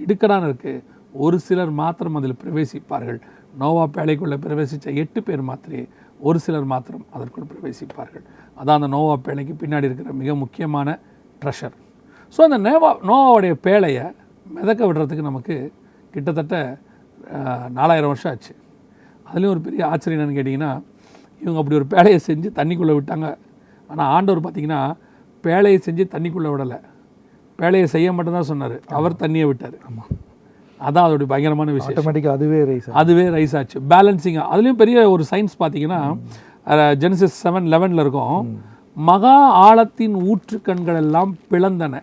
இடுக்கடான இருக்கு. ஒரு சிலர் மாத்திரம் அதில் பிரவேசிப்பார்கள். நோவா பேழைக்குள்ளே பிரவேசித்த எட்டு பேர் மாத்திரே ஒரு சிலர் மாத்திரம் அதற்குள் பிரவேசிப்பார்கள். அதான் அந்த நோவா பேழைக்கு பின்னாடி இருக்கிற மிக முக்கியமான ட்ரெஷர். ஸோ அந்த நேவா நோவாவுடைய பேழையை மிதக்க விடுறதுக்கு நமக்கு கிட்டத்தட்ட நாலாயிரம் வருஷம் ஆச்சு. அதுலேயும் ஒரு பெரிய ஆச்சரியம் என்னன்னு கேட்டிங்கன்னா இவங்க அப்படி ஒரு பேழையை செஞ்சு தண்ணிக்குள்ளே விட்டாங்க. ஆனால் ஆண்டவர் பார்த்திங்கன்னா பேழையை செஞ்சு தண்ணிக்குள்ளே விடலை. பேழையை செய்ய மட்டும்தான் சொன்னார். அவர் தண்ணியை விட்டார். ஆமாம் அதான் அதோடைய பயங்கரமான விஷயம். ஆட்டோமேட்டிக்காக அதுவே ரைஸ் அதுவே ரைஸ் ஆச்சு. பேலன்சிங்காக அதுலேயும் பெரிய ஒரு சயின்ஸ் பார்த்தீங்கன்னா ஜெனசிஸ் செவன் லெவனில் இருக்கும். மகா ஆழத்தின் ஊற்றுக்கண்கள் எல்லாம் பிளந்தன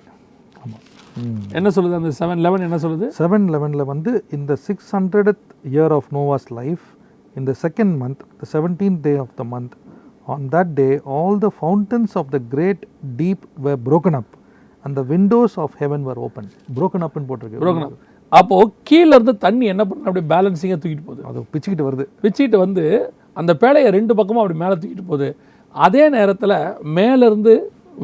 என்ன சொல்லுது அந்த செவன் லெவன் என்ன சொல்லுது? செவன் லெவனில் வந்து இந்த six hundred year of Noah's life in the second month, the 17th day of the month, on that day, all the fountains of the great deep were broken up, and the windows of heaven were opened. Broken up. ன்னு போட்டிருக்கு புரோகணம் அப்போ கீழ இருந்து தண்ணி என்ன பண்ண அப்படியே பேலன்சிங்காக தூக்கிட்டு போகுது. அது பிச்சுக்கிட்டு வருது. வச்சுக்கிட்டு வந்து அந்த பேழையை ரெண்டு பக்கமும் அப்படி மேலே தூக்கிட்டு போகுது. அதே நேரத்தில் மேலேருந்து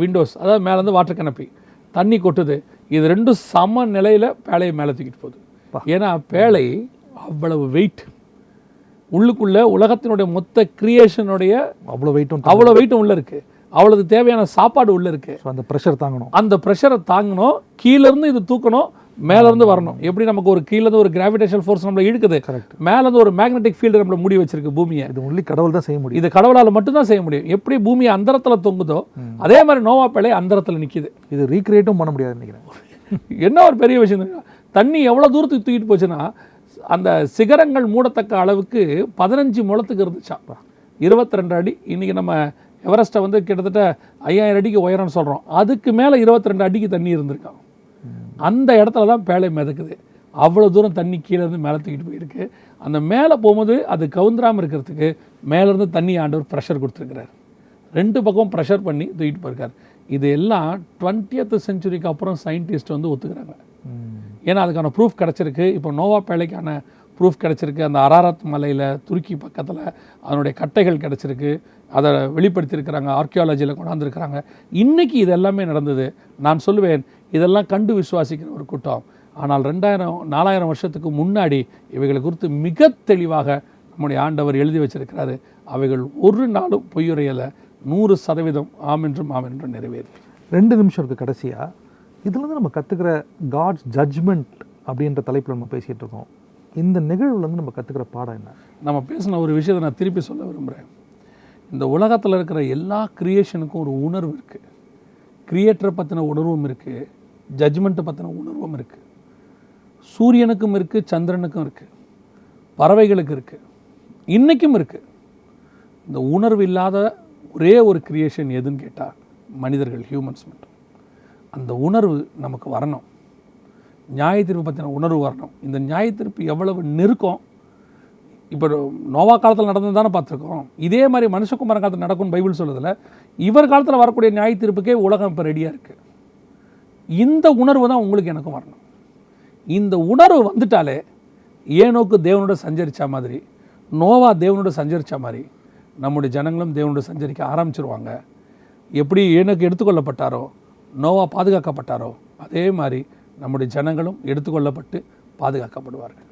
விண்டோஸ் அதாவது மேலேருந்து வாட்டர் கனப்பி தண்ணி கொட்டுது. இது ரெண்டும் சம நிலையில் பேழையை மேலே தூக்கிட்டு போகுது. ஏன்னா பேழை அவ்வளவு வெயிட் உள்ளுக்குள்ள உலகத்தினுடைய மொத்த கிரியேஷனுடைய அவ்வளோ வெயிட்டும் அவ்வளோ வெயிட்டும் உள்ள இருக்கு. அவ்வளவு தேவையான சாப்பாடு உள்ள இருக்கு. ஸோ அந்த ப்ரெஷர் தாங்கணும். அந்த ப்ரெஷரை தாங்கணும். கீழேருந்து இது தூக்கணும். மேலேருந்து வரணும். எப்படி நமக்கு ஒரு கீழேருந்து ஒரு கிராவிடேஷன் ஃபோர்ஸ் நம்மளை இழுக்குது? கரெக்ட் மேலேருந்து ஒரு மேக்னெட்டிக் ஃபீல்டு நம்மளை மூடி வச்சிருக்கு பூமியை. இது ஒன்லி கடவுள் தான் செய்ய முடியும். இது கடவுளால் மட்டும்தான் செய்ய முடியும். எப்படி பூமி அந்தரத்தில் தொங்குதோ அதே மாதிரி நோவா பிள்ளை அந்தரத்தில் நிக்குது. இது ரீக்ரியேட்டும் பண்ண முடியாதுன்னு நினைக்கிறேன். என்ன ஒரு பெரிய விஷயம்? தண்ணி எவ்வளோ தூரத்துக்கு தூக்கிட்டு போச்சுன்னா அந்த சிகரங்கள் மூடத்தக்க அளவுக்கு பதினஞ்சு முழத்துக்கு இருந்துச்சாம். இருபத்தி ரெண்டு அடி. இன்றைக்கி நம்ம எவரெஸ்ட்டை வந்து கிட்டத்தட்ட ஐயாயிரம் அடிக்கு உயரம்னு சொல்கிறோம் அதுக்கு மேலே இருபத்தி ரெண்டு அடிக்கு தண்ணி இருந்திருக்கான் அந்த இடத்துல தான் பேழை மிதக்குது. அவ்வளோ தூரம் தண்ணி கீழே இருந்து மேலே தூக்கிட்டு போயிருக்கு. அந்த மேலே போகும்போது அது கவுந்துராமல் இருக்கிறதுக்கு மேலேருந்து தண்ணி ஆண்டவர் ப்ரெஷர் கொடுத்துருக்கிறார். ரெண்டு பக்கம் ப்ரெஷர் பண்ணி தூக்கிட்டு போயிருக்கார். இது எல்லாம் டுவெண்ட்டியத் செஞ்சுரிக்கு அப்புறம் சயின்டிஸ்ட் வந்து ஒத்துக்கிறாங்க. ஏன்னா அதுக்கான ப்ரூஃப் கிடச்சிருக்கு. இப்போ நோவா பேழைக்கான ப்ரூஃப் கிடச்சிருக்கு. அந்த அராரத் மலையில் துருக்கி பக்கத்தில் அதனுடைய கட்டைகள் கிடச்சிருக்கு. அதை வெளிப்படுத்தியிருக்கிறாங்க. ஆர்கியாலஜியில் கொண்டாந்துருக்கிறாங்க. இன்றைக்கி இது எல்லாமே நடந்தது. நான் சொல்லுவேன் இதெல்லாம் கண்டு விசுவாசிக்கிற ஒரு கூட்டம். ஆனால் ரெண்டாயிரம் நாலாயிரம் வருஷத்துக்கு முன்னாடி இவைகளை குறித்து மிக தெளிவாக நம்முடைய ஆண்டவர் எழுதி வச்சிருக்கிறாரு. அவைகள் ஒரு நாளும் பொய்யுரையலை நூறு சதவீதம் ஆமென்றும் ஆமென்றும் நிறைவேறும் ரெண்டு நிமிஷம் இருக்குது கடைசியாக இதுலேருந்து நம்ம கற்றுக்கிற காட்ஸ் ஜட்ஜ்மெண்ட் அப்படின்ற தலைப்பில் நம்ம பேசிகிட்டு இருக்கோம். இந்த நிகழ்வுலேருந்து நம்ம கற்றுக்கிற பாடம் என்ன? நம்ம பேசின ஒரு விஷயத்தை நான் திருப்பி சொல்ல விரும்புகிறேன் இந்த உலகத்தில் இருக்கிற எல்லா கிரியேஷனுக்கும் ஒரு உணர்வு இருக்குது கிரியேட்டரை பற்றின உணர்வும் இருக்குது ஜட்ஜ்மெண்ட்டை பற்றின உணர்வும் இருக்குது சூரியனுக்கும் இருக்குது சந்திரனுக்கும் இருக்குது பறவைகளுக்கு இருக்குது இன்றைக்கும் இருக்குது இந்த உணர்வு இல்லாத ஒரே ஒரு கிரியேஷன் எதுன்னு கேட்டால் மனிதர்கள் ஹியூமன்ஸ் மட்டும். அந்த உணர்வு நமக்கு வரணும். நியாய தீர்ப்பு பற்றின உணர்வு வரணும். இந்த நியாய தீர்ப்பு எவ்வளவு நெருக்கம் இப்போ நோவா காலத்தில் நடந்தது தானே பார்த்துருக்கோம். இதே மாதிரி மனுஷகுமார காலத்தில் நடக்கும்னு பைபிள் சொல்லுதில்ல இவர் காலத்தில் வரக்கூடிய நியாய தீர்ப்புக்கே உலகம் இப்போ ரெடியாக இருக்குது இந்த உணர்வு தான் உங்களுக்கு எனக்கும் வரணும். இந்த உணர்வு வந்துட்டாலே ஏனோக்கு தேவனோட சஞ்சரித்த மாதிரி நோவா தேவனோட சஞ்சரித்த மாதிரி நம்முடைய ஜனங்களும் தேவனோட சஞ்சரிக்க ஆரம்பிச்சிருவாங்க. எப்படி ஏனோக்கு எடுத்துக்கொள்ளப்பட்டாரோ நோவா பாதுகாக்கப்பட்டாரோ அதே மாதிரி நம்முடைய ஜனங்களும் எடுத்துக்கொள்ளப்பட்டு பாதுகாக்கப்படுவார்கள்.